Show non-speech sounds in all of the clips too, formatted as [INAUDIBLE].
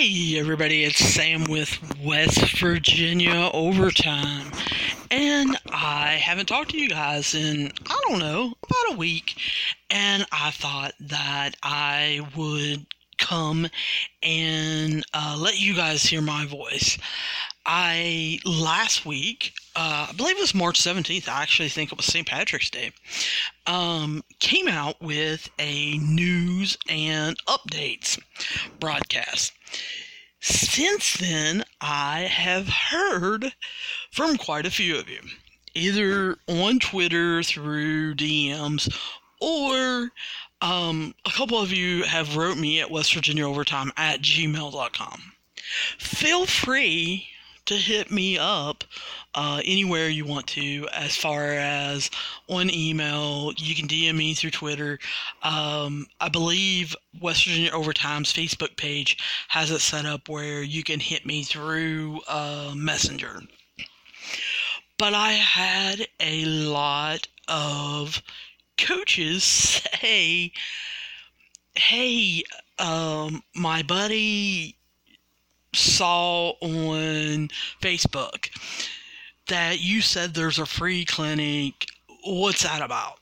Hey everybody, it's Sam with West Virginia Overtime. And I haven't talked to you guys in, I don't know, about a week. And I thought that I would come and uh, let you guys hear my voice. I, last week, uh, I believe it was March 17th, I actually think it was St. Patrick's Day, um, came out with a news and updates broadcast. Since then, I have heard from quite a few of you, either on Twitter through DMs or um, a couple of you have wrote me at West Virginia Overtime at gmail.com. Feel free to hit me up uh, anywhere you want to, as far as on email. You can DM me through Twitter. Um, I believe West Virginia Overtime's Facebook page has it set up where you can hit me through uh, Messenger. But I had a lot of coaches [LAUGHS] say, hey, um, my buddy saw on Facebook that you said there's a free clinic. What's that about?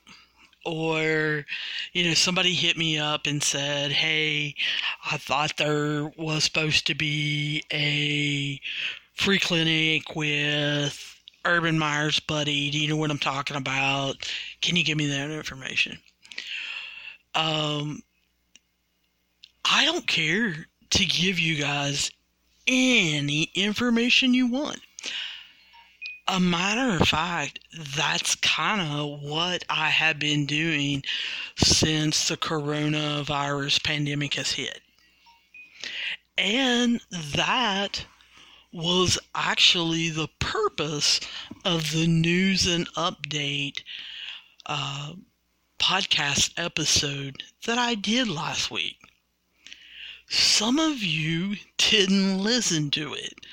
Or, you know, somebody hit me up and said, hey, I thought there was supposed to be a free clinic with Urban Meyer's buddy. Do you know what I'm talking about? Can you give me that information? Um, I don't care to give you guys any information you want. A matter of fact, that's kind of what I have been doing since the coronavirus pandemic has hit. And that was actually the purpose of the news and update uh, podcast episode that I did last week. Some of you didn't listen to it.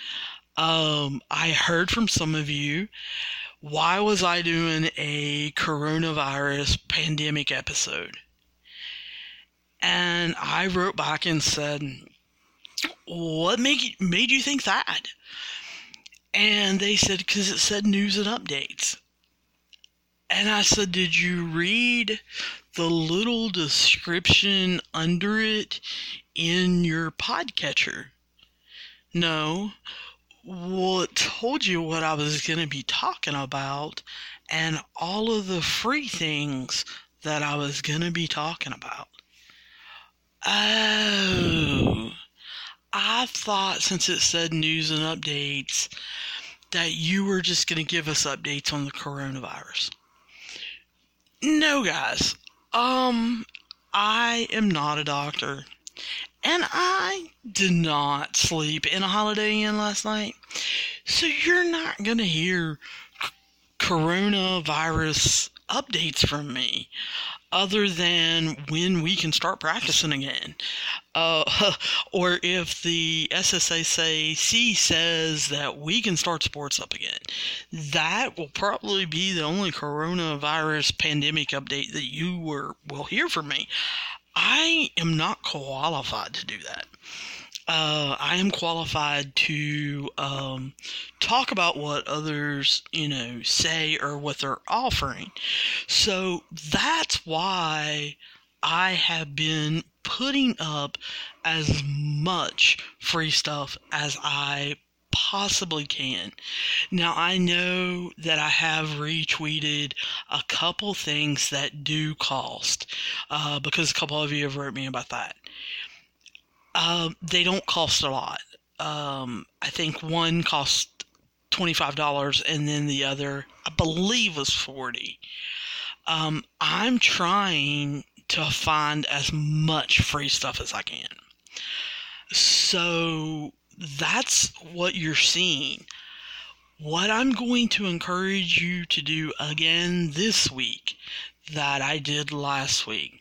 Um, I heard from some of you. Why was I doing a coronavirus pandemic episode? And I wrote back and said, What made, made you think that? And they said, Because it said news and updates. And I said, Did you read the little description under it in your podcatcher? No. Well, it told you what I was going to be talking about and all of the free things that I was going to be talking about. Oh. I thought since it said news and updates that you were just going to give us updates on the coronavirus. No, guys. Um, I am not a doctor. And I did not sleep in a Holiday Inn last night. So you're not going to hear coronavirus updates from me other than when we can start practicing again. Uh, [LAUGHS] or if the SSAC says that we can start sports up again. That will probably be the only coronavirus pandemic update that you were, will hear from me. I am not qualified to do that. Uh, I am qualified to um, talk about what others, you know, say or what they're offering. So that's why I have been putting up as much free stuff as I possibly can. Now, I know that I have retweeted a couple things that do cost uh, because a couple of you have wrote me about that. Um, they don't cost a lot. Um, I think one cost $25 and then the other, I believe, was 40 um, I'm trying to find as much free stuff as I can. So that's what you're seeing. What I'm going to encourage you to do again this week that I did last week.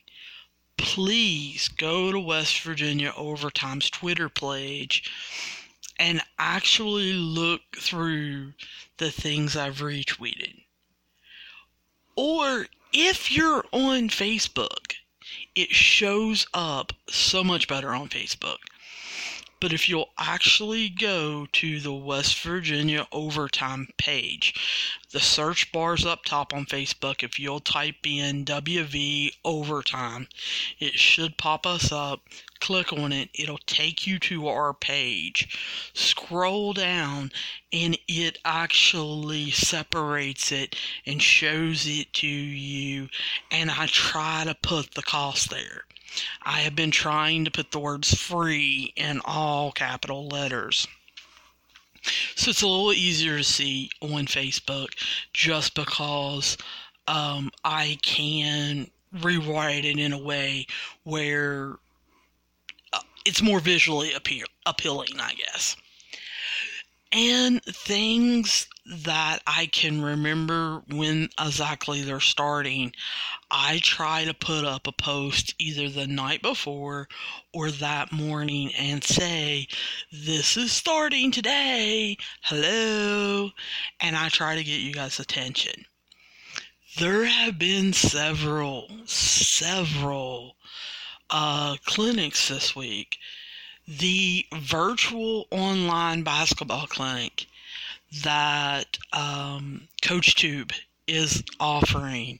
Please go to West Virginia Overtime's Twitter page and actually look through the things I've retweeted. Or if you're on Facebook, it shows up so much better on Facebook But if you'll actually go to the West Virginia Overtime page, the search bar's up top on Facebook. If you'll type in WV Overtime, it should pop us up. Click on it, it'll take you to our page. Scroll down, and it actually separates it and shows it to you. And I try to put the cost there. I have been trying to put the words free in all capital letters. So it's a little easier to see on Facebook just because um, I can rewrite it in a way where uh, it's more visually appeal- appealing, I guess. And things that I can remember when exactly they're starting, I try to put up a post either the night before or that morning and say, This is starting today. Hello. And I try to get you guys' attention. There have been several, several uh, clinics this week. The virtual online basketball clinic that um, CoachTube is offering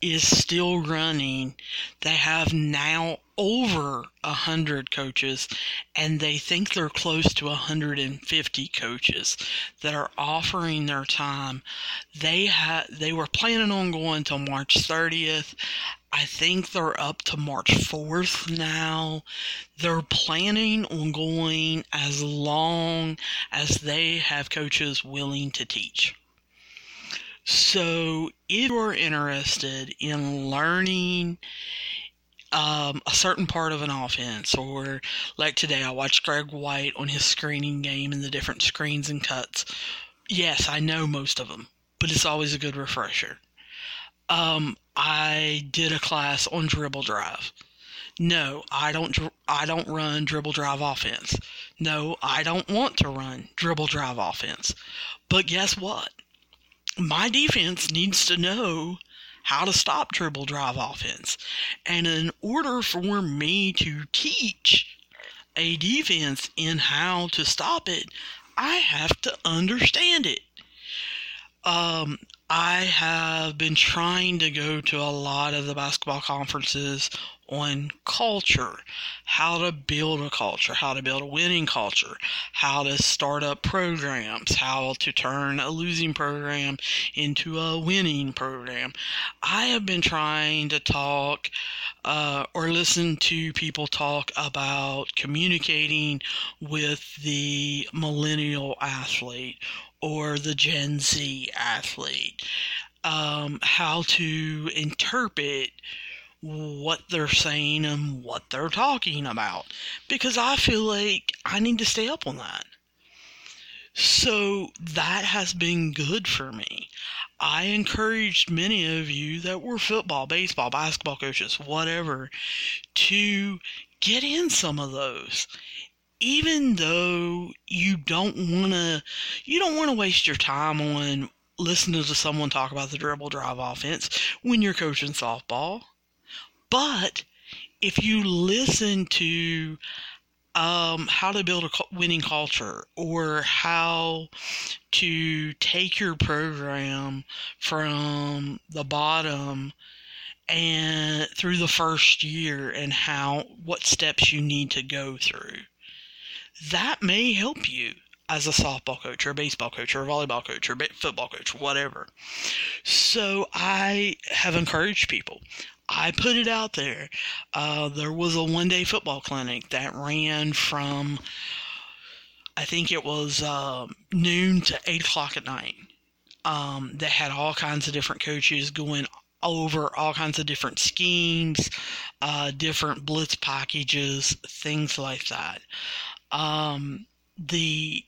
is still running. They have now over a hundred coaches, and they think they're close to 150 coaches that are offering their time. They had they were planning on going till March 30th. I think they're up to March 4th now. They're planning on going as long as they have coaches willing to teach. So, if you're interested in learning um, a certain part of an offense, or like today, I watched Greg White on his screening game and the different screens and cuts. Yes, I know most of them, but it's always a good refresher. Um, I did a class on dribble drive. No, I don't. I don't run dribble drive offense. No, I don't want to run dribble drive offense. But guess what? my defense needs to know how to stop dribble drive offense. And in order for me to teach a defense in how to stop it, I have to understand it. Um, I have been trying to go to a lot of the basketball conferences on culture, how to build a culture, how to build a winning culture, how to start up programs, how to turn a losing program into a winning program. I have been trying to talk uh, or listen to people talk about communicating with the millennial athlete or the Gen Z athlete, um, how to interpret what they're saying and what they're talking about because I feel like I need to stay up on that. So that has been good for me. I encouraged many of you that were football, baseball, basketball coaches, whatever, to get in some of those. Even though you don't want to, you don't want to waste your time on listening to someone talk about the dribble drive offense when you're coaching softball but if you listen to um, how to build a winning culture or how to take your program from the bottom and through the first year and how what steps you need to go through that may help you as a softball coach or a baseball coach or a volleyball coach or a football coach whatever. So i have encouraged people I put it out there. Uh, there was a one day football clinic that ran from, I think it was uh, noon to 8 o'clock at night. Um, that had all kinds of different coaches going over all kinds of different schemes, uh, different blitz packages, things like that. Um, the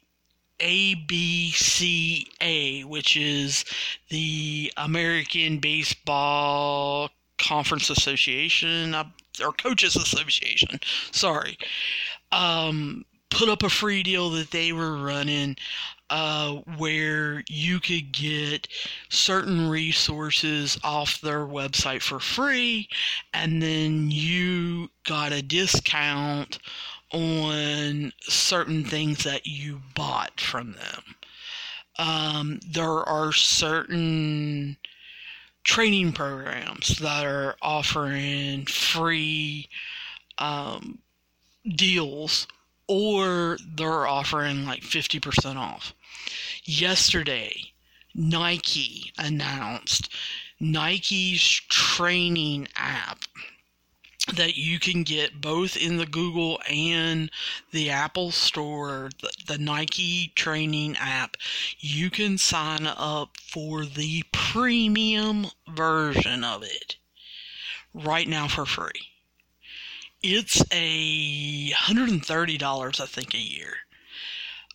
ABCA, which is the American Baseball Conference Association uh, or Coaches Association, [LAUGHS] sorry, um, put up a free deal that they were running uh, where you could get certain resources off their website for free, and then you got a discount on certain things that you bought from them. Um, there are certain training programs that are offering free um, deals or they're offering like 50% off. Yesterday, Nike announced Nike's training app that you can get both in the Google and the Apple Store, the, the, Nike training app. You can sign up for the premium version of it right now for free. It's a $130, I think, a year.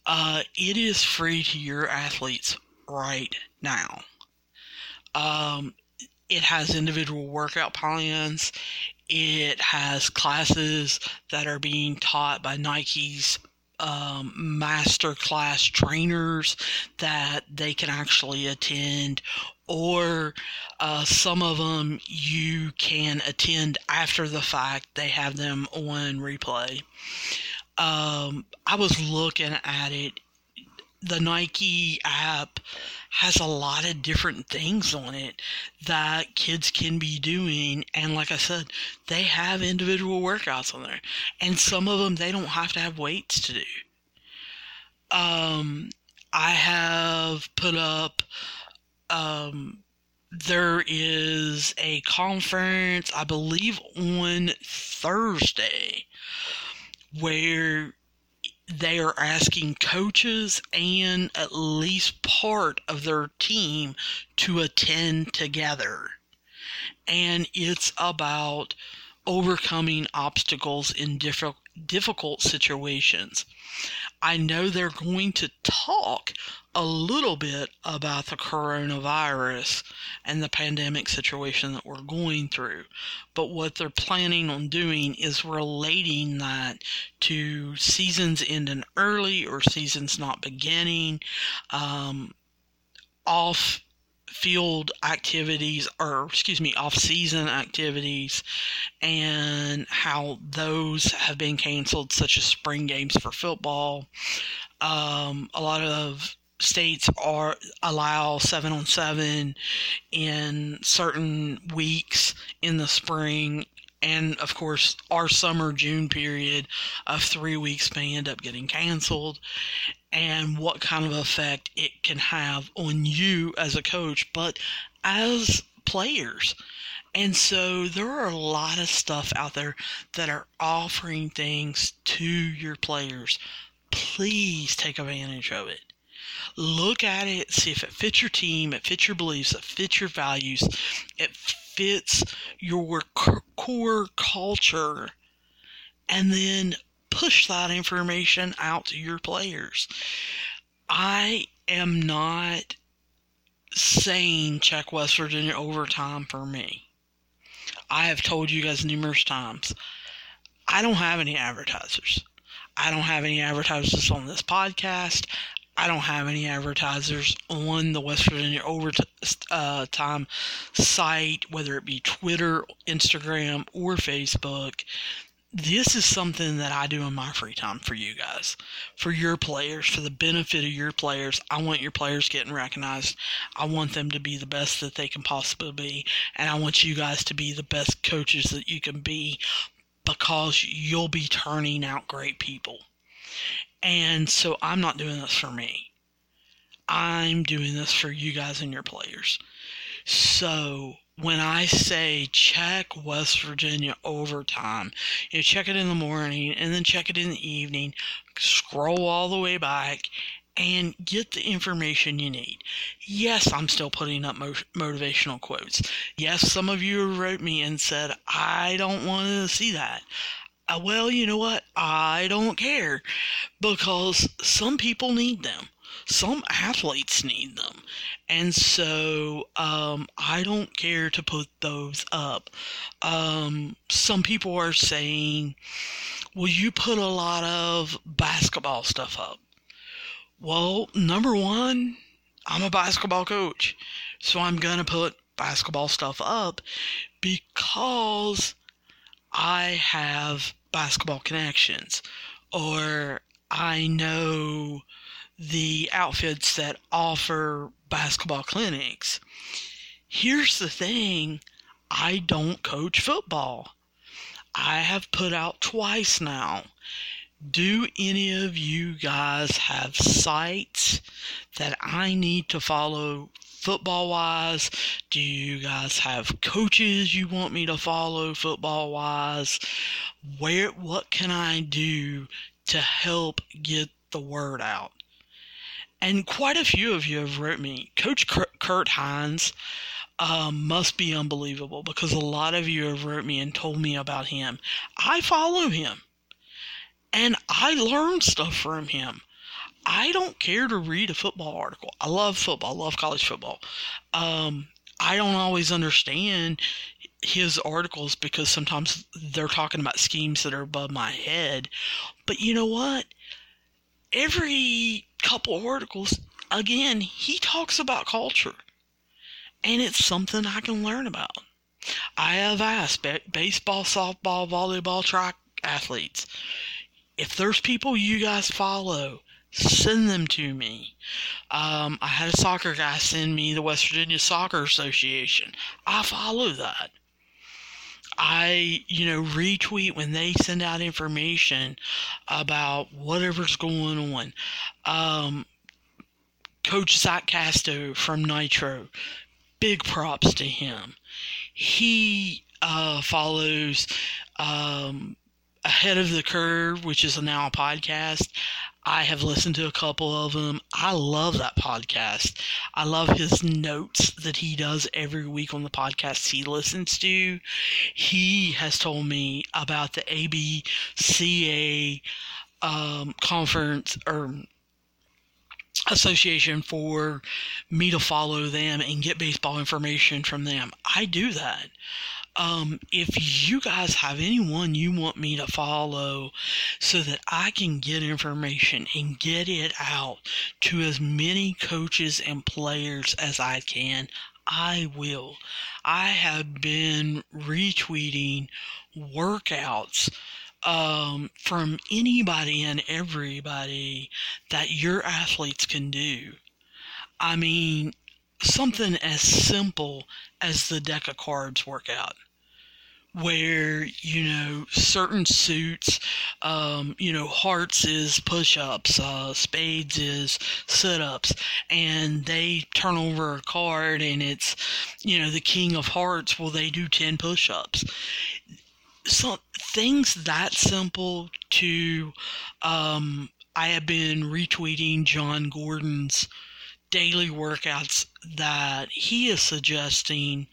Uh, it is free to your athletes right now. Um, it has individual workout plans. It has classes that are being taught by Nike's um, master class trainers that they can actually attend, or uh, some of them you can attend after the fact. They have them on replay. Um, I was looking at it. The Nike app has a lot of different things on it that kids can be doing. And like I said, they have individual workouts on there. And some of them they don't have to have weights to do. Um, I have put up, um, there is a conference, I believe, on Thursday where they are asking coaches and at least part of their team to attend together. And it's about overcoming obstacles in difficult situations. I know they're going to talk a little bit about the coronavirus and the pandemic situation that we're going through, but what they're planning on doing is relating that to seasons ending early or seasons not beginning, um, off field activities or excuse me off season activities and how those have been canceled such as spring games for football. Um, a lot of states are allow seven on seven in certain weeks in the spring and of course our summer june period of three weeks may end up getting canceled and what kind of effect it can have on you as a coach, but as players. And so there are a lot of stuff out there that are offering things to your players. Please take advantage of it. Look at it, see if it fits your team, it fits your beliefs, it fits your values, it fits your core culture, and then push that information out to your players. I am not saying check West Virginia overtime for me. I have told you guys numerous times. I don't have any advertisers. I don't have any advertisers on this podcast. I don't have any advertisers on the West Virginia Overtime site, whether it be Twitter, Instagram, or Facebook this is something that I do in my free time for you guys, for your players, for the benefit of your players. I want your players getting recognized. I want them to be the best that they can possibly be, and I want you guys to be the best coaches that you can be because you'll be turning out great people. And so I'm not doing this for me. I'm doing this for you guys and your players. So when I say check West Virginia overtime, you check it in the morning and then check it in the evening, scroll all the way back, and get the information you need. Yes, I'm still putting up mo- motivational quotes. Yes, some of you wrote me and said, I don't want to see that. Uh, well, you know what? I don't care because some people need them some athletes need them. And so um, I don't care to put those up. Um, some people are saying, well, you put a lot of basketball stuff up. Well, number one, I'm a basketball coach. So I'm going to put basketball stuff up because I have basketball connections or I know the outfits that offer basketball clinics. Here's the thing I don't coach football. I have put out twice now. Do any of you guys have sites that I need to follow football wise? Do you guys have coaches you want me to follow football wise? Where what can I do to help get the word out? And quite a few of you have wrote me. Coach Kurt Hines um, must be unbelievable because a lot of you have wrote me and told me about him. I follow him, and I learn stuff from him. I don't care to read a football article. I love football. I love college football. Um, I don't always understand his articles because sometimes they're talking about schemes that are above my head. But you know what? Every couple articles, again, he talks about culture and it's something I can learn about. I have asked baseball, softball, volleyball, track athletes if there's people you guys follow, send them to me. Um, I had a soccer guy send me the West Virginia Soccer Association. I follow that. I, you know, retweet when they send out information about whatever's going on. Um, Coach Zach Casto from Nitro big props to him. He uh, follows um, Ahead of the Curve, which is now a podcast. I have listened to a couple of them. I love that podcast. I love his notes that he does every week on the podcasts he listens to. He has told me about the ABCA um, conference or association for me to follow them and get baseball information from them. I do that. Um, if you guys have anyone you want me to follow so that I can get information and get it out to as many coaches and players as I can, I will. I have been retweeting workouts um, from anybody and everybody that your athletes can do. I mean, something as simple as the deck of cards workout where you know certain suits um, you know hearts is push-ups uh, spades is sit-ups and they turn over a card and it's you know the king of hearts well they do 10 push-ups. So things that simple to um, I have been retweeting jon Gordon's daily workouts that he is suggesting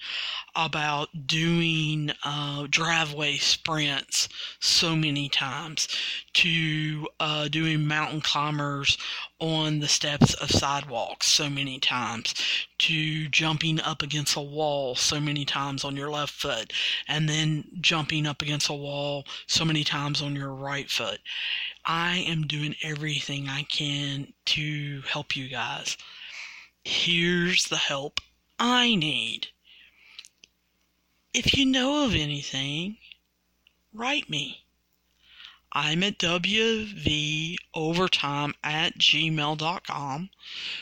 about doing uh, driveway sprints so many times, to uh, doing mountain climbers on the steps of sidewalks so many times, to jumping up against a wall so many times on your left foot, and then jumping up against a wall so many times on your right foot. I am doing everything I can to help you guys. Here's the help I need. If you know of anything, write me. I'm at wvovertime at gmail.com.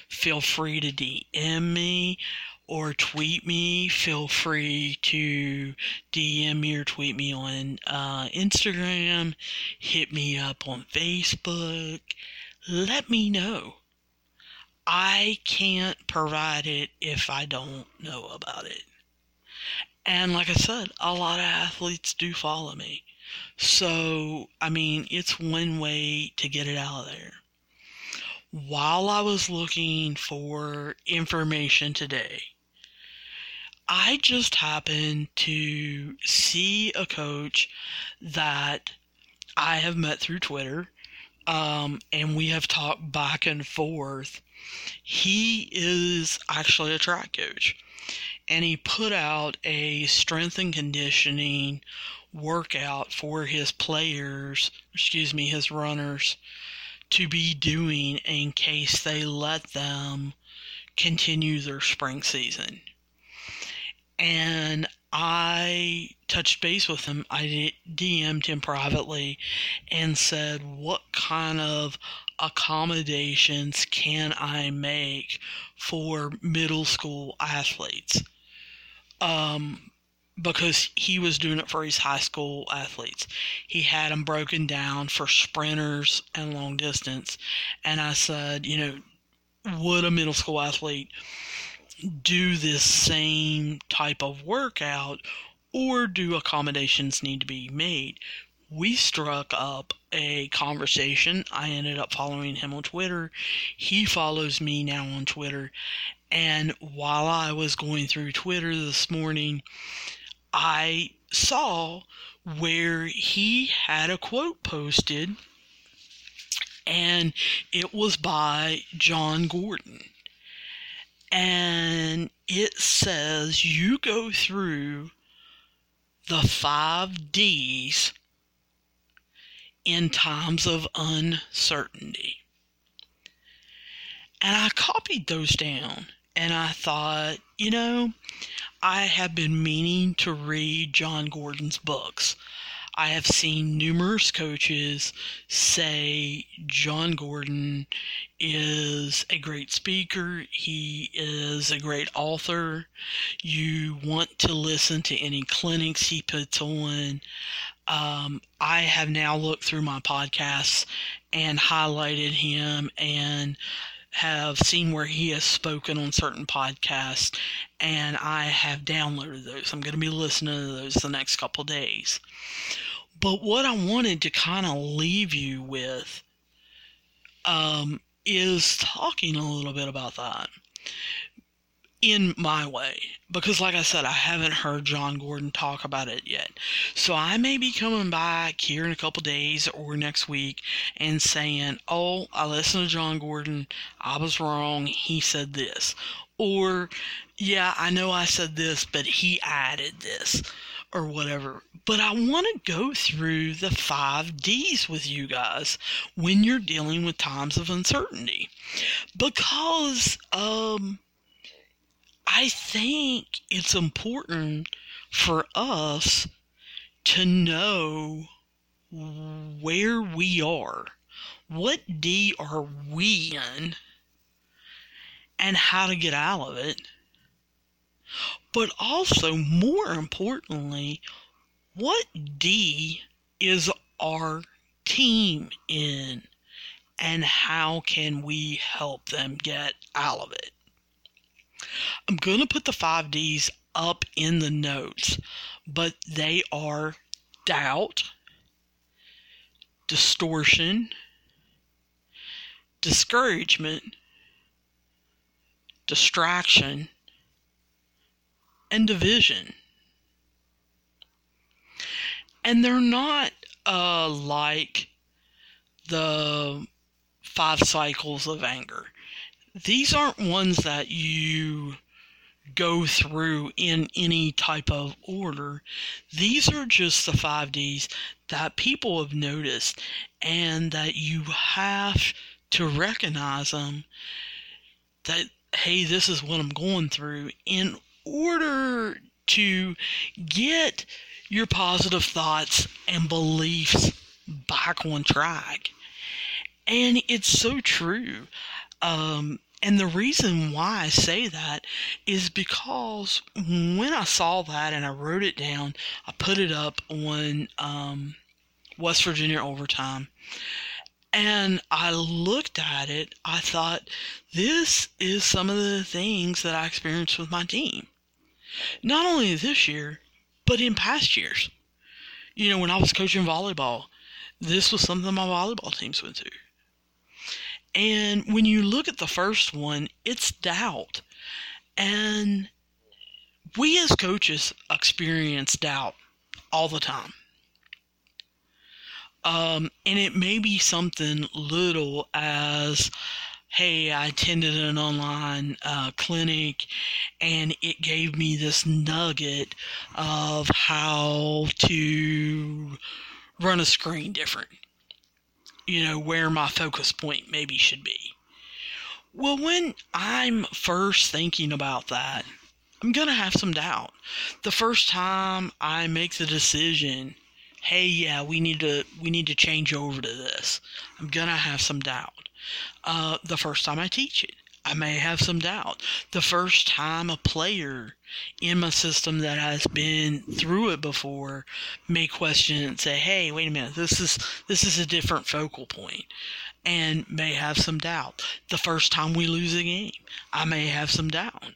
Feel free to DM me or tweet me. Feel free to DM me or tweet me on uh, Instagram. Hit me up on Facebook. Let me know. I can't provide it if I don't know about it. And like I said, a lot of athletes do follow me. So, I mean, it's one way to get it out of there. While I was looking for information today, I just happened to see a coach that I have met through Twitter, um, and we have talked back and forth he is actually a track coach. And he put out a strength and conditioning workout for his players, excuse me, his runners, to be doing in case they let them continue their spring season. And I touched base with him. I DM'd him privately and said, What kind of accommodations can I make for middle school athletes? Um, because he was doing it for his high school athletes. He had them broken down for sprinters and long distance. And I said, you know, would a middle school athlete do this same type of workout or do accommodations need to be made? We struck up a conversation. I ended up following him on Twitter. He follows me now on Twitter. And while I was going through Twitter this morning, I saw where he had a quote posted, and it was by Jon Gordon. And it says, You go through the five D's in times of uncertainty. And I copied those down and I thought, you know, I have been meaning to read Jon Gordon's books. I have seen numerous coaches say Jon Gordon is a great speaker. He is a great author. You want to listen to any clinics he puts on. Um, I have now looked through my podcasts and highlighted him and have seen where he has spoken on certain podcasts, and I have downloaded those. I'm going to be listening to those the next couple days. But what I wanted to kind of leave you with um, is talking a little bit about that in my way. Because like i said i haven't heard jon gordon talk about it yet. So i may be coming back here in a couple days or next week and saying oh i listened to jon gordon. I was wrong. He said this. Or yeah i know i said this but he added this or whatever. But i want to go through the five d's with you guys when you're dealing with times of uncertainty. Because um I think it's important for us to know where we are. What D are we in? And how to get out of it. But also, more importantly, what D is our team in? And how can we help them get out of it? I'm going to put the five D's up in the notes, but they are doubt, distortion, discouragement, distraction, and division. And they're not uh, like the five cycles of anger these aren't ones that you go through in any type of order. These are just the 5Ds that people have noticed and that you have to recognize them that, hey, this is what I'm going through in order to get your positive thoughts and beliefs back on track. And it's so true. Um, and the reason why I say that is because when I saw that and I wrote it down, I put it up on um, West Virginia Overtime. And I looked at it, I thought, this is some of the things that I experienced with my team. Not only this year, but in past years. You know, when I was coaching volleyball, this was something my volleyball teams went through. And when you look at the first one, it's doubt. And we as coaches experience doubt all the time. Um, and it may be something little as, hey, I attended an online uh, clinic and it gave me this nugget of how to run a screen different you know, where my focus point maybe should be. Well, when I'm first thinking about that, I'm going to have some doubt. The first time I make the decision, hey, yeah, we need to we need to change over to this. I'm going to have some doubt. Uh, the first time I teach it, I may have some doubt. The first time a player in my system that has been through it before may question and say, "Hey, wait a minute, this is this is a different focal point," and may have some doubt. The first time we lose a game, I may have some doubt.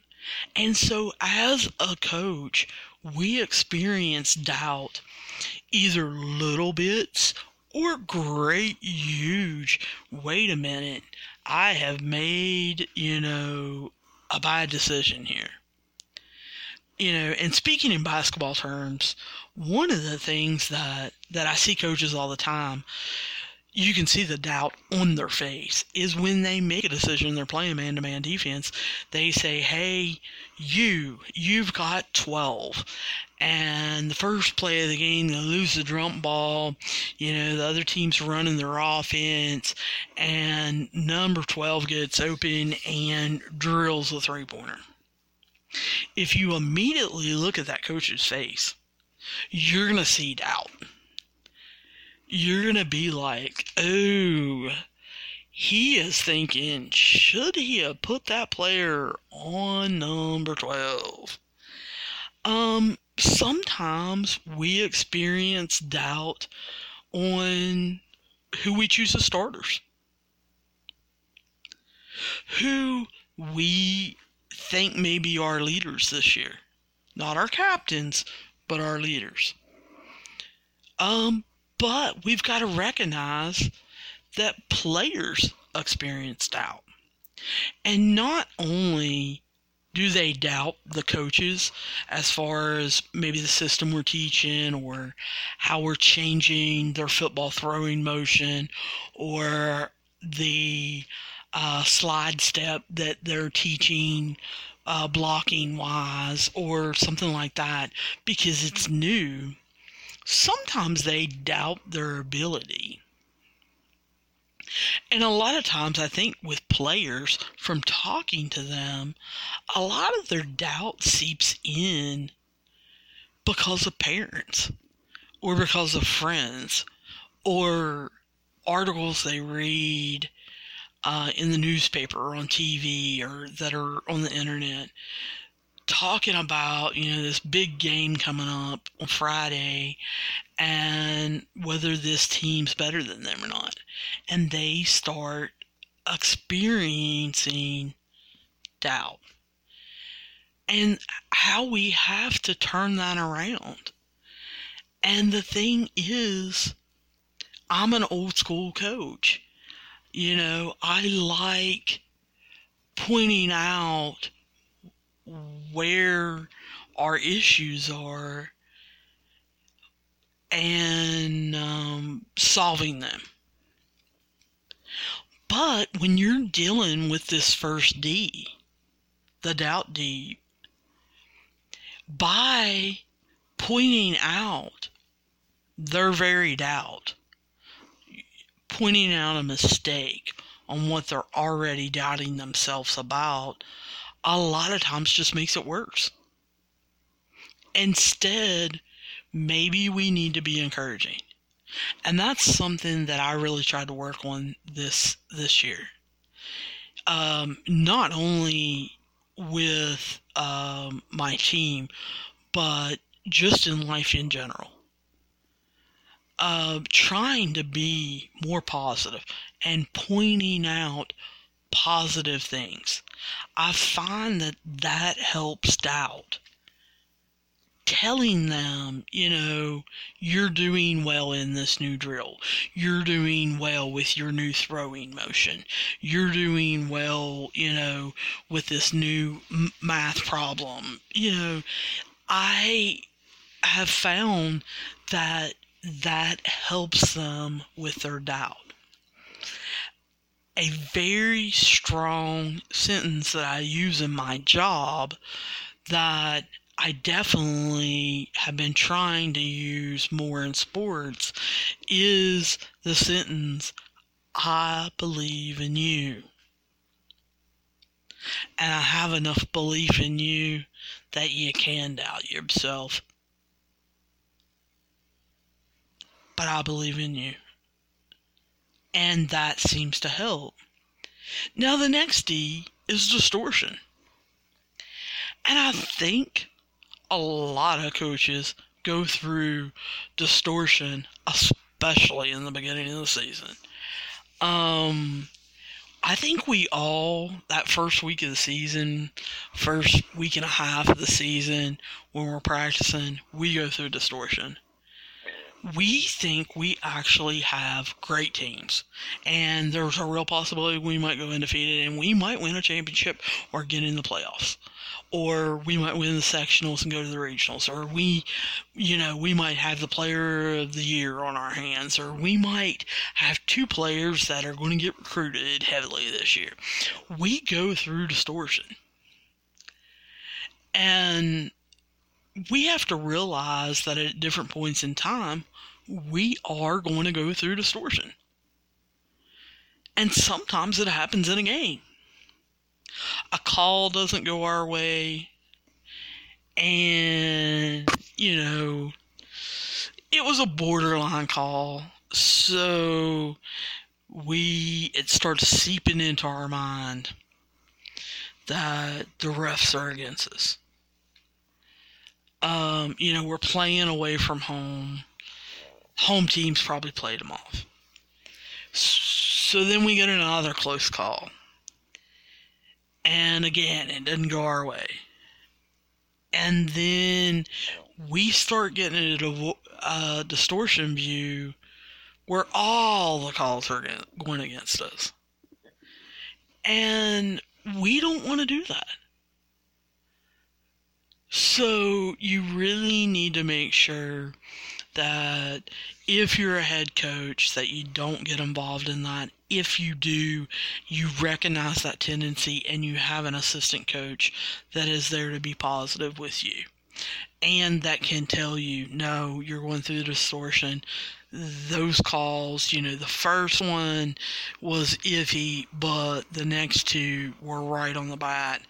And so, as a coach, we experience doubt either little bits or great, huge. Wait a minute, I have made, you know, a bad decision here. You know, and speaking in basketball terms, one of the things that, that I see coaches all the time you can see the doubt on their face is when they make a decision they're playing man to man defense they say hey you you've got 12 and the first play of the game they lose the jump ball. You know the other team's running their offense. And number 12 gets open and drills the three pointer if you immediately look at that coach's face you're going to see doubt. You're going to be like, oh, he is thinking, should he have put that player on number 12? Um, sometimes we experience doubt on who we choose as starters, who we think may be our leaders this year. Not our captains, but our leaders. Um, but we've got to recognize that players experience doubt. And not only do they doubt the coaches as far as maybe the system we're teaching or how we're changing their football throwing motion or the uh, slide step that they're teaching uh, blocking wise or something like that because it's new sometimes they doubt their ability. And a lot of times, I think with players, from talking to them, a lot of their doubt seeps in because of parents, or because of friends, or articles they read uh, in the newspaper or on TV or that are on the internet talking about you know this big game coming up on Friday and whether this team's better than them or not. And they start experiencing doubt. And how we have to turn that around. And the thing is I'm an old school coach. You know I like pointing out where our issues are and um, solving them. But when you're dealing with this first D, the doubt D, by pointing out their very doubt, pointing out a mistake on what they're already doubting themselves about, a lot of times just makes it worse. Instead, maybe we need to be encouraging. And that's something that I really tried to work on this this year. Um, not only with um, my team, but just in life in general. Uh, trying to be more positive and pointing out positive things. I find that that helps doubt. Telling them, you know, you're doing well in this new drill. You're doing well with your new throwing motion. You're doing well, you know, with this new math problem. You know, I have found that that helps them with their doubt a very strong sentence that I use in my job that I definitely have been trying to use more in sports is the sentence, I believe in you. And I have enough belief in you that you can doubt yourself. But I believe in you. And that seems to help. Now, the next D is distortion. And I think a lot of coaches go through distortion, especially in the beginning of the season. Um, I think we all, that first week of the season, first week and a half of the season, when we're practicing, we go through distortion. We think we actually have great teams, and there's a real possibility we might go undefeated and we might win a championship or get in the playoffs or we might win the sectionals and go to the regionals, or we, you know, we might have the player of the year on our hands, or we might have two players that are going to get recruited heavily this year. We go through distortion. And we have to realize that at different points in time, we are going to go through distortion. And sometimes it happens in a game a call doesn't go our way, and you know, it was a borderline call, so we it starts seeping into our mind that the refs are against us. Um, you know, we're playing away from home. Home teams probably played them off. So then we get another close call. And again, it doesn't go our way. And then we start getting a, distortion view where all the calls are going against us. And we don't want to do that. So you really need to make sure that if you're a head coach that you don't get involved in that. If you do you recognize that tendency and you have an assistant coach that is there to be positive with you. And that can tell you no you're going through distortion. Those calls you know the first one was iffy but the next two were right on the bat.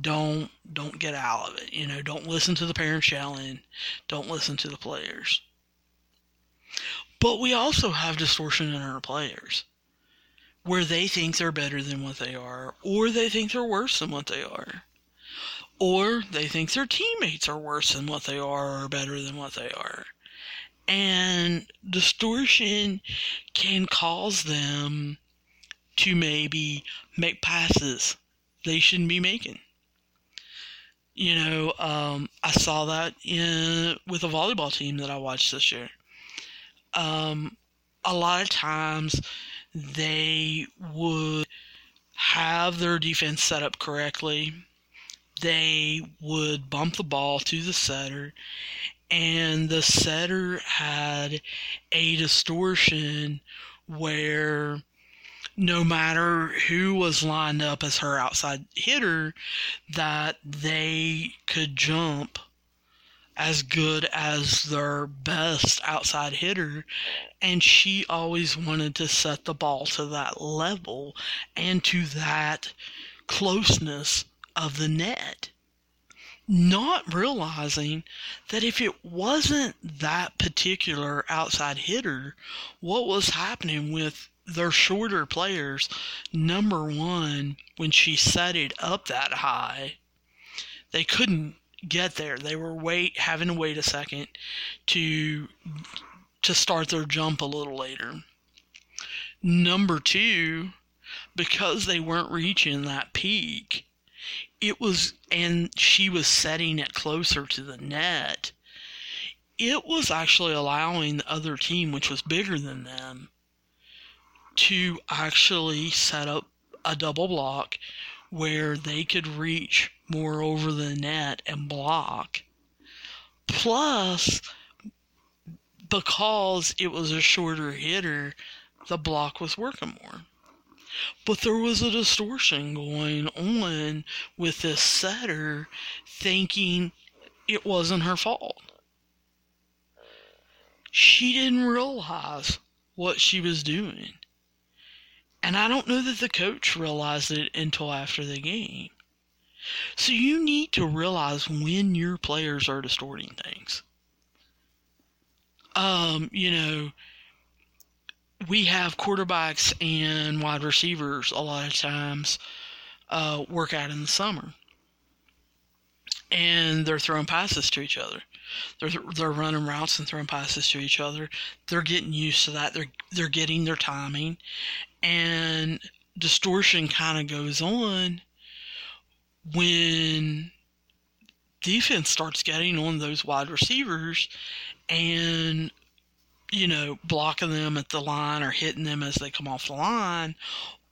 Don't don't get out of it. You know don't listen to the parents yelling. Don't listen to the players but we also have distortion in our players where they think they're better than what they are, or they think they're worse than what they are, or they think their teammates are worse than what they are or better than what they are. And distortion can cause them to maybe make passes they shouldn't be making. You know, um, I saw that in with a volleyball team that I watched this year um, a lot of times they would have their defense set up correctly. They would bump the ball to the setter, and the setter had a distortion where no matter who was lined up as her outside hitter, that they could jump as good as their best outside hitter, and she always wanted to set the ball to that level and to that closeness of the net. Not realizing that if it wasn't that particular outside hitter, what was happening with their shorter players, number one, when she set it up that high, they couldn't get there. They were wait having to wait a second to to start their jump a little later. Number 2, because they weren't reaching that peak, it was and she was setting it closer to the net. It was actually allowing the other team, which was bigger than them, to actually set up a double block where they could reach more over the net and block. Plus, because it was a shorter hitter, the block was working more. But there was a distortion going on with this setter thinking it wasn't her fault. She didn't realize what she was doing. And I don't know that the coach realized it until after the game. So you need to realize when your players are distorting things. Um, you know, we have quarterbacks and wide receivers a lot of times uh, work out in the summer, and they're throwing passes to each other. They're they're running routes and throwing passes to each other. They're getting used to that. They're they're getting their timing, and distortion kind of goes on when defense starts getting on those wide receivers and you know blocking them at the line or hitting them as they come off the line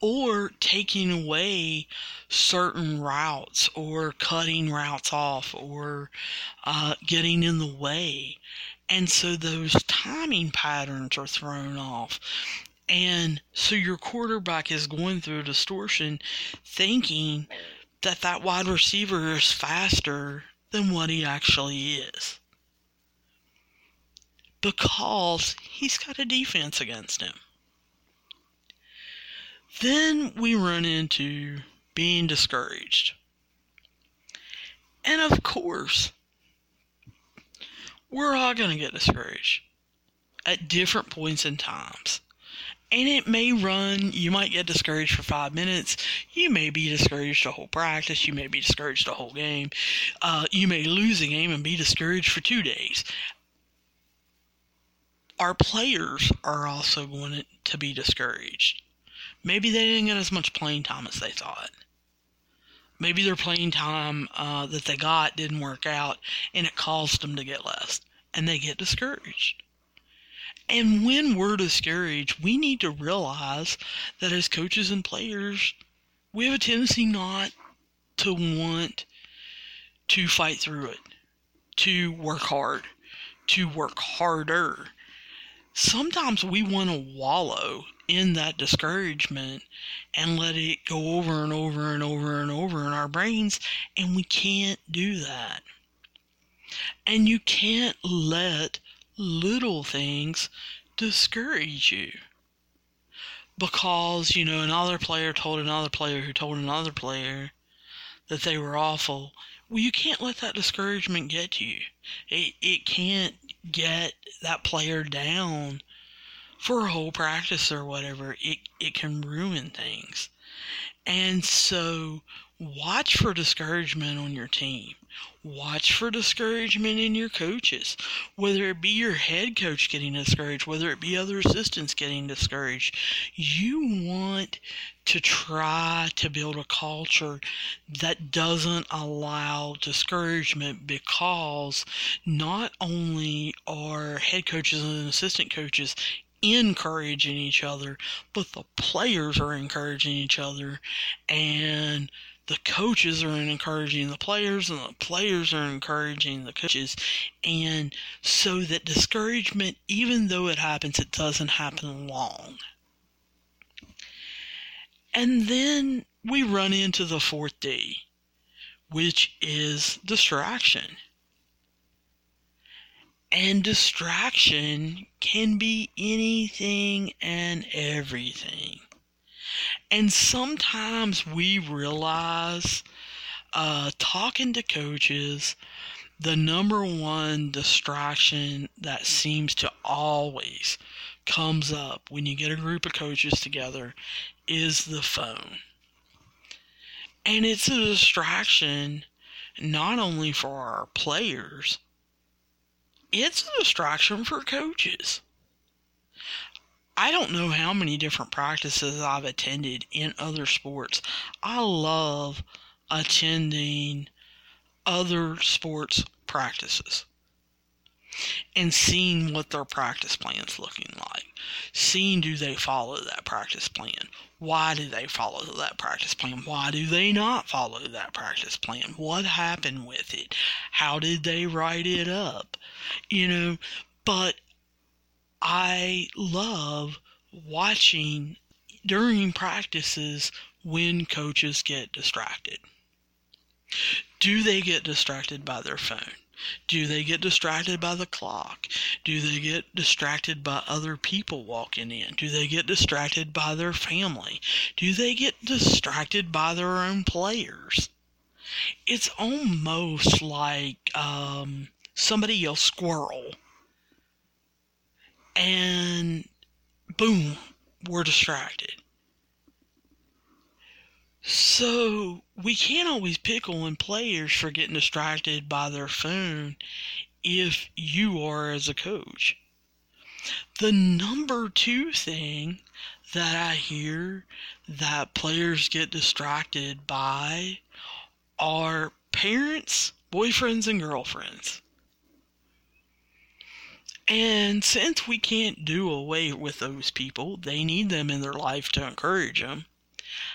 or taking away certain routes or cutting routes off or uh, getting in the way and so those timing patterns are thrown off and so your quarterback is going through a distortion thinking that that wide receiver is faster than what he actually is. Because he's got a defense against him. Then we run into being discouraged. And of course, we're all going to get discouraged at different points in times and it may run. You might get discouraged for five minutes. You may be discouraged a whole practice. You may be discouraged a whole game. Uh, you may lose a game and be discouraged for two days. Our players are also going to be discouraged. Maybe they didn't get as much playing time as they thought. Maybe their playing time uh, that they got didn't work out and it caused them to get less. And they get discouraged. And when we're discouraged, we need to realize that as coaches and players, we have a tendency not to want to fight through it, to work hard, to work harder. Sometimes we want to wallow in that discouragement and let it go over and over and over and over in our brains, and we can't do that. And you can't let little things discourage you. Because, you know, another player told another player who told another player that they were awful. Well, you can't let that discouragement get to you. It, it can't get that player down for a whole practice or whatever. It, it can ruin things. And so watch for discouragement on your team. Watch for discouragement in your coaches, whether it be your head coach getting discouraged, whether it be other assistants getting discouraged. You want to try to build a culture that doesn't allow discouragement because not only are head coaches and assistant coaches encouraging each other, but the players are encouraging each other and the coaches are encouraging the players and the players are encouraging the coaches. And so that discouragement even though it happens it doesn't happen long. And then we run into the fourth D which is distraction. And distraction can be anything and everything and sometimes we realize, uh, talking to coaches, the number one distraction that seems to always comes up when you get a group of coaches together is the phone. And it's a distraction not only for our players, it's a distraction for coaches. I don't know how many different practices I've attended in other sports. I love attending other sports practices and seeing what their practice plan's looking like. Seeing do they follow that practice plan? Why do they follow that practice plan? Why do they not follow that practice plan? What happened with it? How did they write it up? You know, but I love watching during practices when coaches get distracted. Do they get distracted by their phone? Do they get distracted by the clock? Do they get distracted by other people walking in? Do they get distracted by their family? Do they get distracted by their own players? it's almost like um, somebody yells squirrel, and boom, we're distracted. So we can't always pick on players for getting distracted by their phone if you are as a coach. The number two thing that I hear that players get distracted by are parents, boyfriends, and girlfriends. And since we can't do away with those people, they need them in their life to encourage them.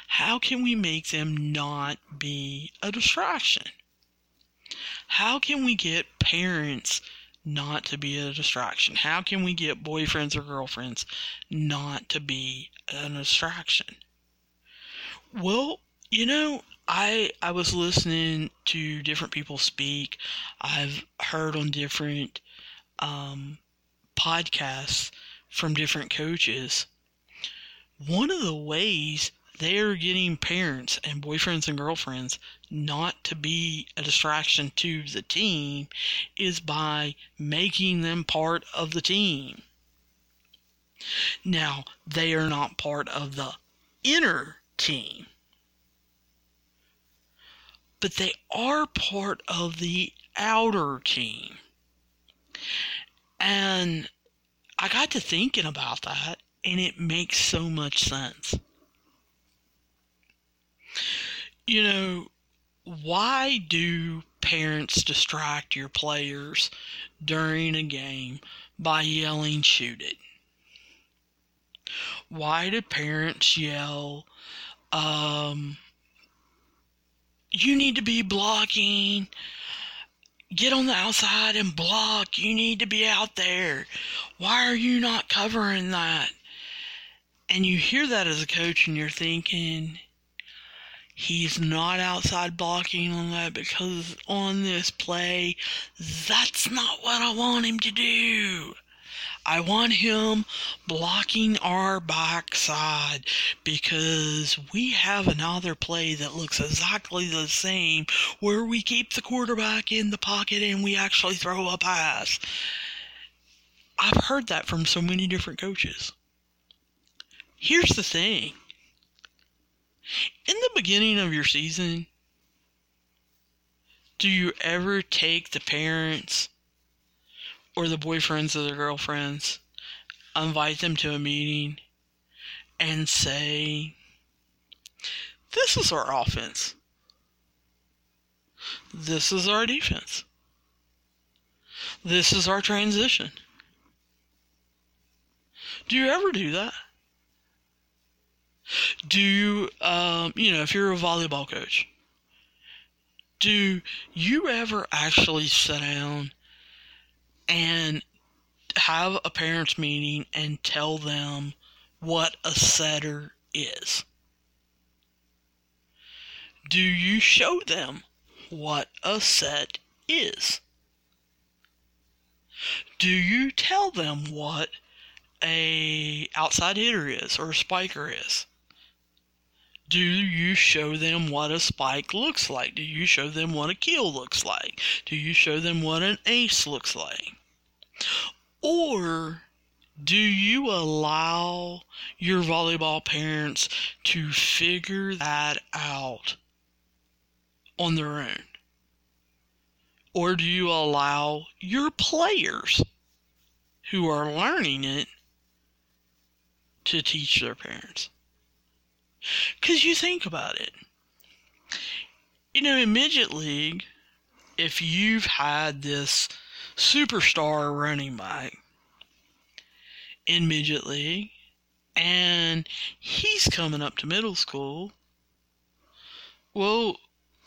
How can we make them not be a distraction? How can we get parents not to be a distraction? How can we get boyfriends or girlfriends not to be a distraction? Well, you know, I I was listening to different people speak. I've heard on different um, podcasts from different coaches. One of the ways they are getting parents and boyfriends and girlfriends not to be a distraction to the team is by making them part of the team. Now, they are not part of the inner team, but they are part of the outer team. And I got to thinking about that, and it makes so much sense. You know, why do parents distract your players during a game by yelling, shoot it? Why do parents yell, um, you need to be blocking? Get on the outside and block. You need to be out there. Why are you not covering that? And you hear that as a coach and you're thinking, he's not outside blocking on that because on this play, that's not what I want him to do. I want him blocking our backside because we have another play that looks exactly the same where we keep the quarterback in the pocket and we actually throw a pass. I've heard that from so many different coaches. Here's the thing in the beginning of your season, do you ever take the parents or the boyfriends or the girlfriends, invite them to a meeting, and say, This is our offense. This is our defense. This is our transition. Do you ever do that? Do you, um, you know, if you're a volleyball coach, do you ever actually sit down and have a parents meeting and tell them what a setter is? Do you show them what a set is? Do you tell them what a outside hitter is or a spiker is? Do you show them what a spike looks like? Do you show them what a kill looks like? Do you show them what an ace looks like? Or do you allow your volleyball parents to figure that out on their own? Or do you allow your players who are learning it to teach their parents? Because you think about it. You know, in Midget League, if you've had this superstar running back in Midget League, and he's coming up to middle school, well,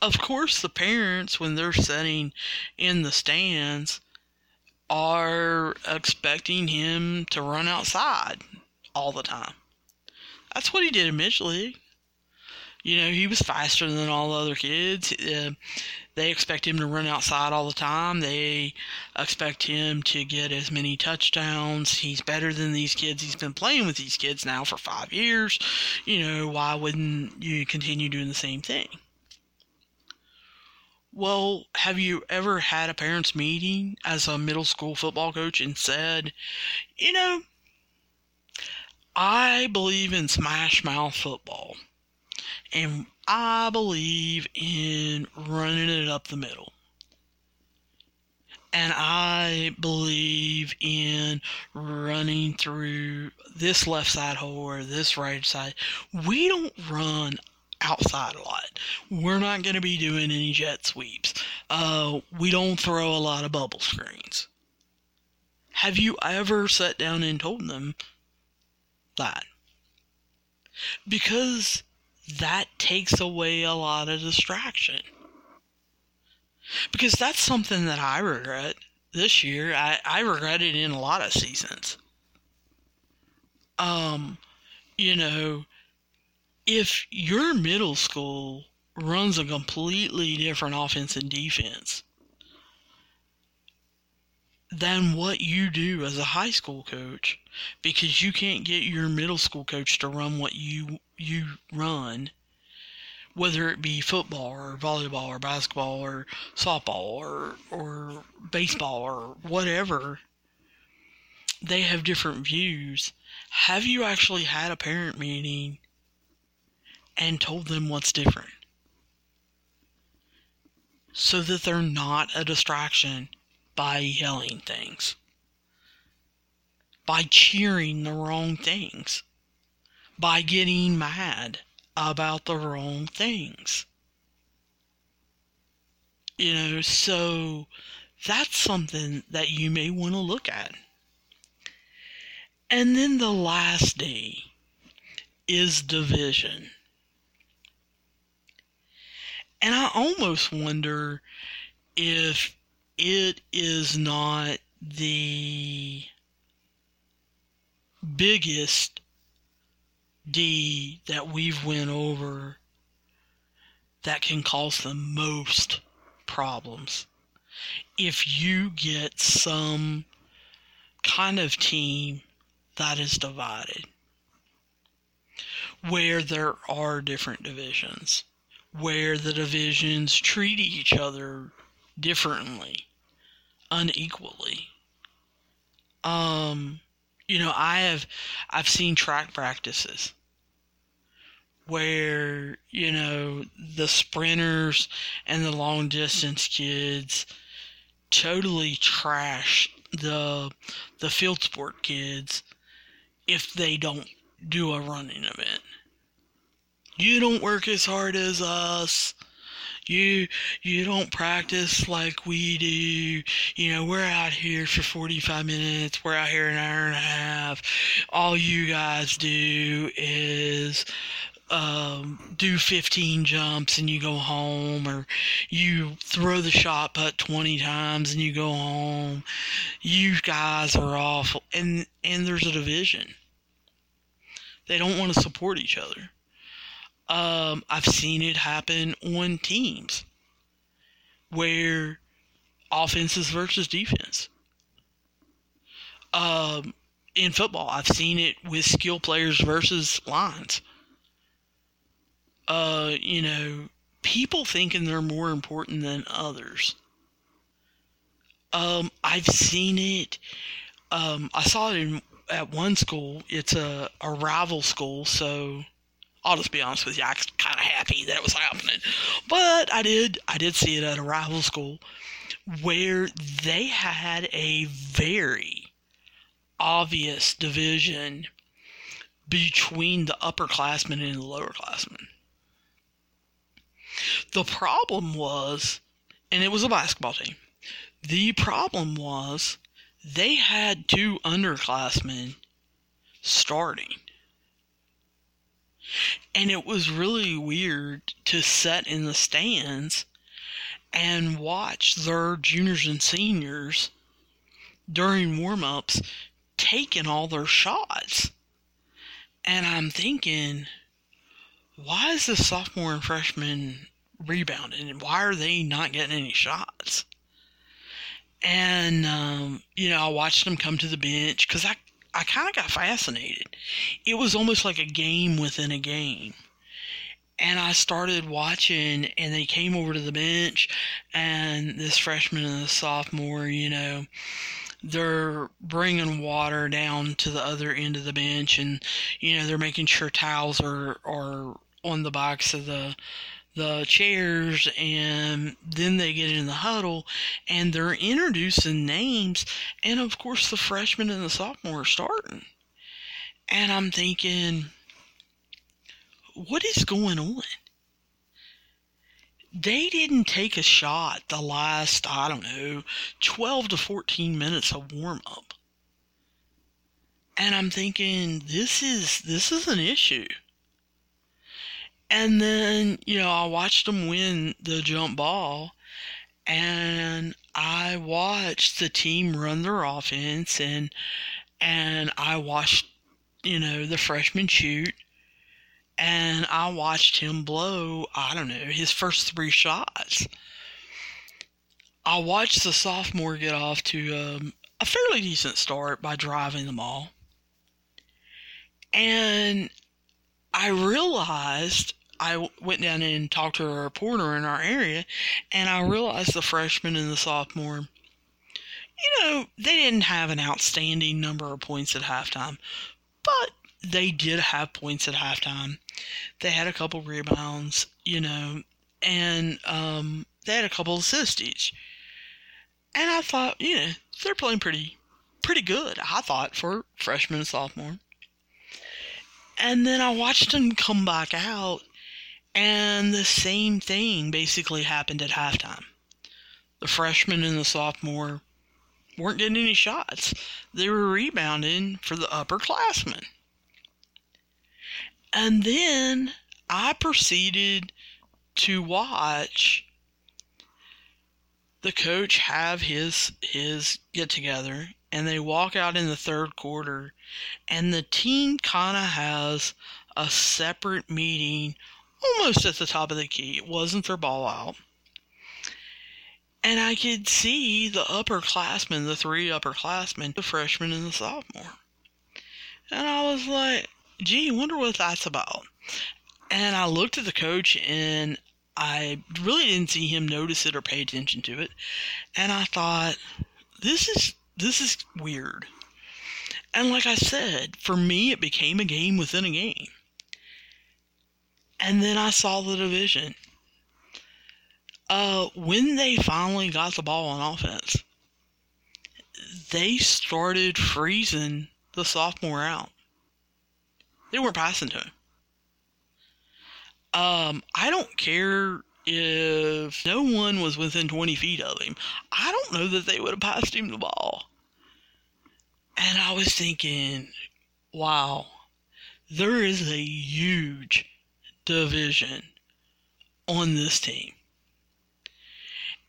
of course, the parents, when they're sitting in the stands, are expecting him to run outside all the time. That's what he did in Midget League. You know, he was faster than all the other kids. Uh, they expect him to run outside all the time. They expect him to get as many touchdowns. He's better than these kids. He's been playing with these kids now for five years. You know, why wouldn't you continue doing the same thing? Well, have you ever had a parents' meeting as a middle school football coach and said, you know, I believe in smash mouth football, and I believe in running it up the middle. And I believe in running through this left side hole or this right side. We don't run outside a lot. We're not going to be doing any jet sweeps. Uh, we don't throw a lot of bubble screens. Have you ever sat down and told them that? Because that takes away a lot of distraction. Because that's something that I regret this year. I, I regret it in a lot of seasons. Um, you know, if your middle school runs a completely different offense and defense than what you do as a high school coach because you can't get your middle school coach to run what you you run whether it be football or volleyball or basketball or softball or or baseball or whatever. They have different views. Have you actually had a parent meeting and told them what's different? So that they're not a distraction by yelling things, by cheering the wrong things, by getting mad about the wrong things. You know, so that's something that you may want to look at. And then the last D is division. And I almost wonder if it is not the biggest D that we've went over that can cause the most problems. If you get some kind of team that is divided, where there are different divisions, where the divisions treat each other differently, unequally. Um, you know, I have I've seen track practices where you know the sprinters and the long distance kids totally trash the the field sport kids if they don't do a running event. You don't work as hard as us you you don't practice like we do. You know, we're out here for 45 minutes. We're out here an hour and a half. All you guys do is um, do 15 jumps and you go home, or you throw the shot put 20 times and you go home. You guys are awful, and and there's a division. They don't want to support each other. Um, I've seen it happen on teams where offenses versus defense. Um, in football, I've seen it with skill players versus lines. Uh, you know, people thinking they're more important than others. Um, I've seen it. Um, I saw it in at one school. It's a, a rival school, so I'll just be honest with you, I was kind of happy that it was happening. But I did, I did see it at a rival school where they had a very obvious division between the upperclassmen and the lowerclassmen. The problem was, and it was a basketball team, the problem was they had two underclassmen starting. And it was really weird to sit in the stands and watch their juniors and seniors during warm ups taking all their shots. And I'm thinking, why is the sophomore and freshman rebounding? And why are they not getting any shots? And, um, you know, I watched them come to the bench because I I kind of got fascinated. It was almost like a game within a game. and I started watching, and they came over to the bench, and this freshman and the sophomore, you know, they're bringing water down to the other end of the bench, and you know they're making sure towels are are on the backs of the the chairs and then they get in the huddle and they're introducing names and of course the freshmen and the sophomore are starting. And i'm thinking what is going on? They didn't take a shot the last i don't know 12 to 14 minutes of warm up and i'm thinking this is this is an issue and then, you know, I watched them win the jump ball and I watched the team run their offense and and I watched, you know, the freshman shoot and I watched him blow, I don't know, his first three shots. I watched the sophomore get off to um, a fairly decent start by driving the ball. And I realized I went down and talked to a reporter in our area, and I realized the freshman and the sophomore, you know, they didn't have an outstanding number of points at halftime, but they did have points at halftime. They had a couple rebounds, you know, and um, they had a couple assists each. And I thought, you know, they're playing pretty, pretty good. I thought for freshman and sophomore. And then I watched them come back out, and the same thing basically happened at halftime. The freshman and the sophomore weren't getting any shots. They were rebounding for the upperclassmen. And then I proceeded to watch the coach have his his get together and they walk out in the third quarter and the team kind of has a separate meeting almost at the top of the key. It wasn't their ball out. And I could see the upperclassmen, the three upperclassmen, the freshman and the sophomore. And I was like, gee, wonder what that's about. And I looked at the coach and I really didn't see him notice it or pay attention to it. And I thought, this is this is weird. And like I said, for me it became a game within a game. And then I saw the division. Uh, when they finally got the ball on offense, they started freezing the sophomore out. They weren't passing to him. Um, I don't care if no one was within 20 feet of him. I don't know that they would have passed him the ball. And I was thinking, wow, there is a huge division on this team.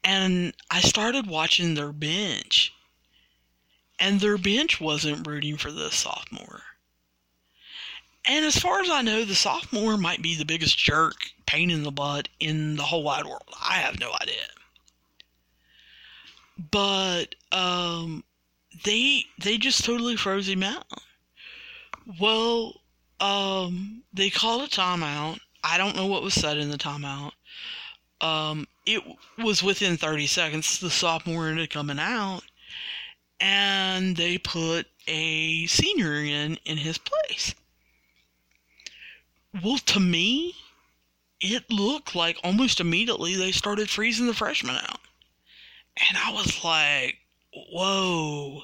And I started watching their bench, and their bench wasn't rooting for the sophomore. And as far as I know, the sophomore might be the biggest jerk, pain in the butt in the whole wide world. I have no idea. But um, they they just totally froze him out. Well, um, they called a timeout, I don't know what was said in the timeout. Um, it was within 30 seconds. The sophomore ended coming out, and they put a senior in in his place. Well, to me, it looked like almost immediately they started freezing the freshman out. And I was like, whoa,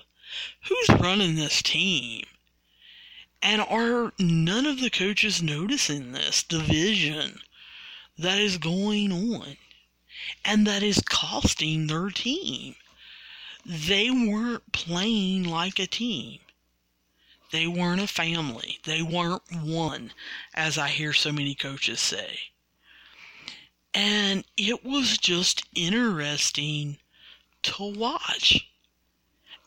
who's running this team? And are none of the coaches noticing this division that is going on and that is costing their team? They weren't playing like a team. They weren't a family. They weren't one, as I hear so many coaches say. And it was just interesting to watch.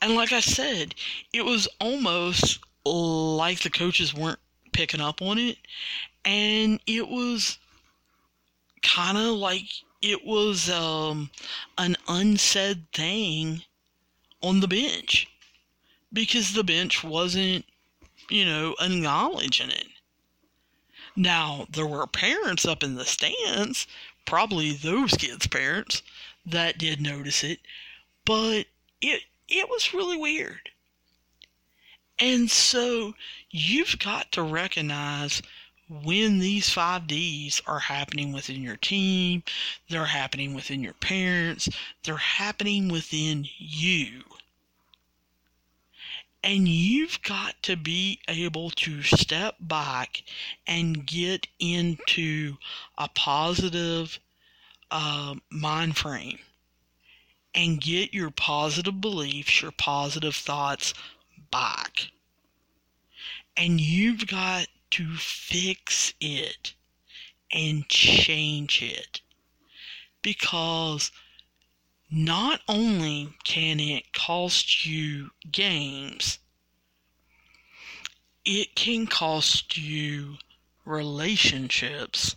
And like I said, it was almost like the coaches weren't picking up on it. And it was kind of like it was um, an unsaid thing on the bench because the bench wasn't, you know, acknowledging it. Now, there were parents up in the stands, probably those kids' parents, that did notice it, but it it was really weird. And so you've got to recognize when these 5Ds are happening within your team, they're happening within your parents, they're happening within you. And you've got to be able to step back and get into a positive uh, mind frame and get your positive beliefs, your positive thoughts back. And you've got to fix it and change it. Because not only can it cost you games, it can cost you relationships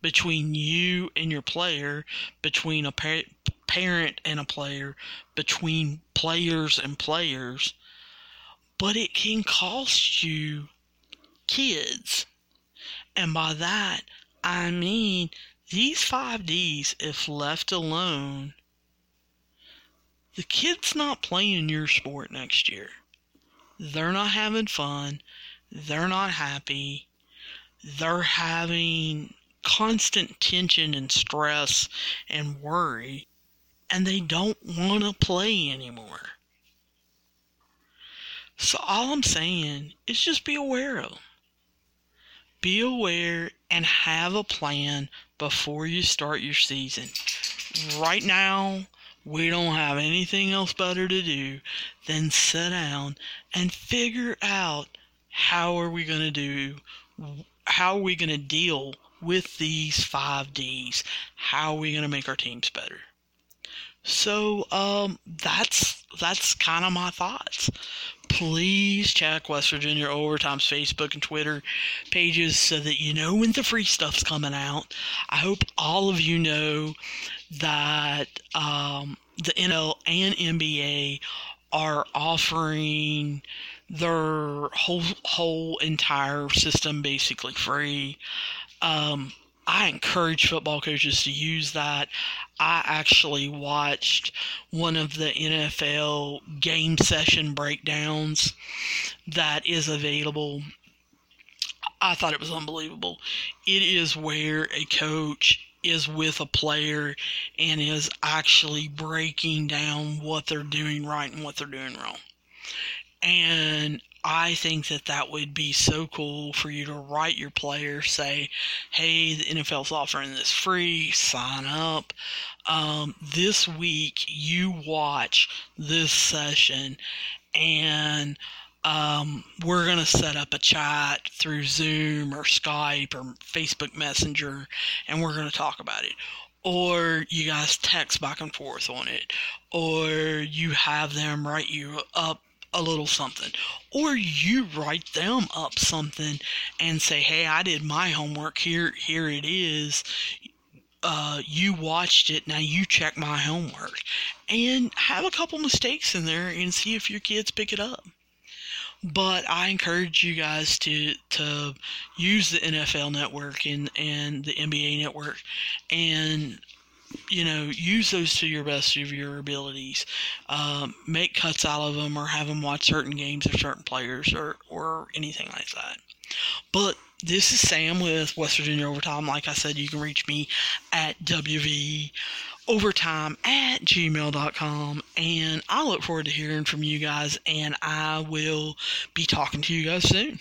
between you and your player, between a par- parent and a player, between players and players, but it can cost you kids. And by that, I mean these 5Ds, if left alone, the kid's not playing your sport next year. They're not having fun. They're not happy. They're having constant tension and stress and worry, and they don't want to play anymore. So, all I'm saying is just be aware of them be aware and have a plan before you start your season. Right now, we don't have anything else better to do than sit down and figure out how are we going to do how are we going to deal with these 5Ds? How are we going to make our teams better? So um, that's that's kind of my thoughts please check West Virginia Overtime's Facebook and Twitter pages so that you know when the free stuff's coming out. I hope all of you know that um, the NL and NBA are offering their whole whole entire system basically free. Um, I encourage football coaches to use that. I actually watched one of the NFL game session breakdowns that is available. I thought it was unbelievable. It is where a coach is with a player and is actually breaking down what they're doing right and what they're doing wrong. And I think that that would be so cool for you to write your player, say, hey, the NFL's offering this free, sign up. Um, this week, you watch this session, and um, we're going to set up a chat through Zoom or Skype or Facebook Messenger, and we're going to talk about it or you guys text back and forth on it, or you have them write you up a little something. Or you write them up something and say, hey, I did my homework. Here, here it is. Uh, you watched it. Now you check my homework. And have a couple mistakes in there and see if your kids pick it up. But I encourage you guys to to use the NFL network and, and the NBA network and you know, use those to your best of your abilities. Um, make cuts out of them or have them watch certain games of certain players or, or anything like that. But this is Sam with West Virginia Overtime. Like I said, you can reach me at WV overtime at gmail.com and I look forward to hearing from you guys and I will be talking to you guys soon.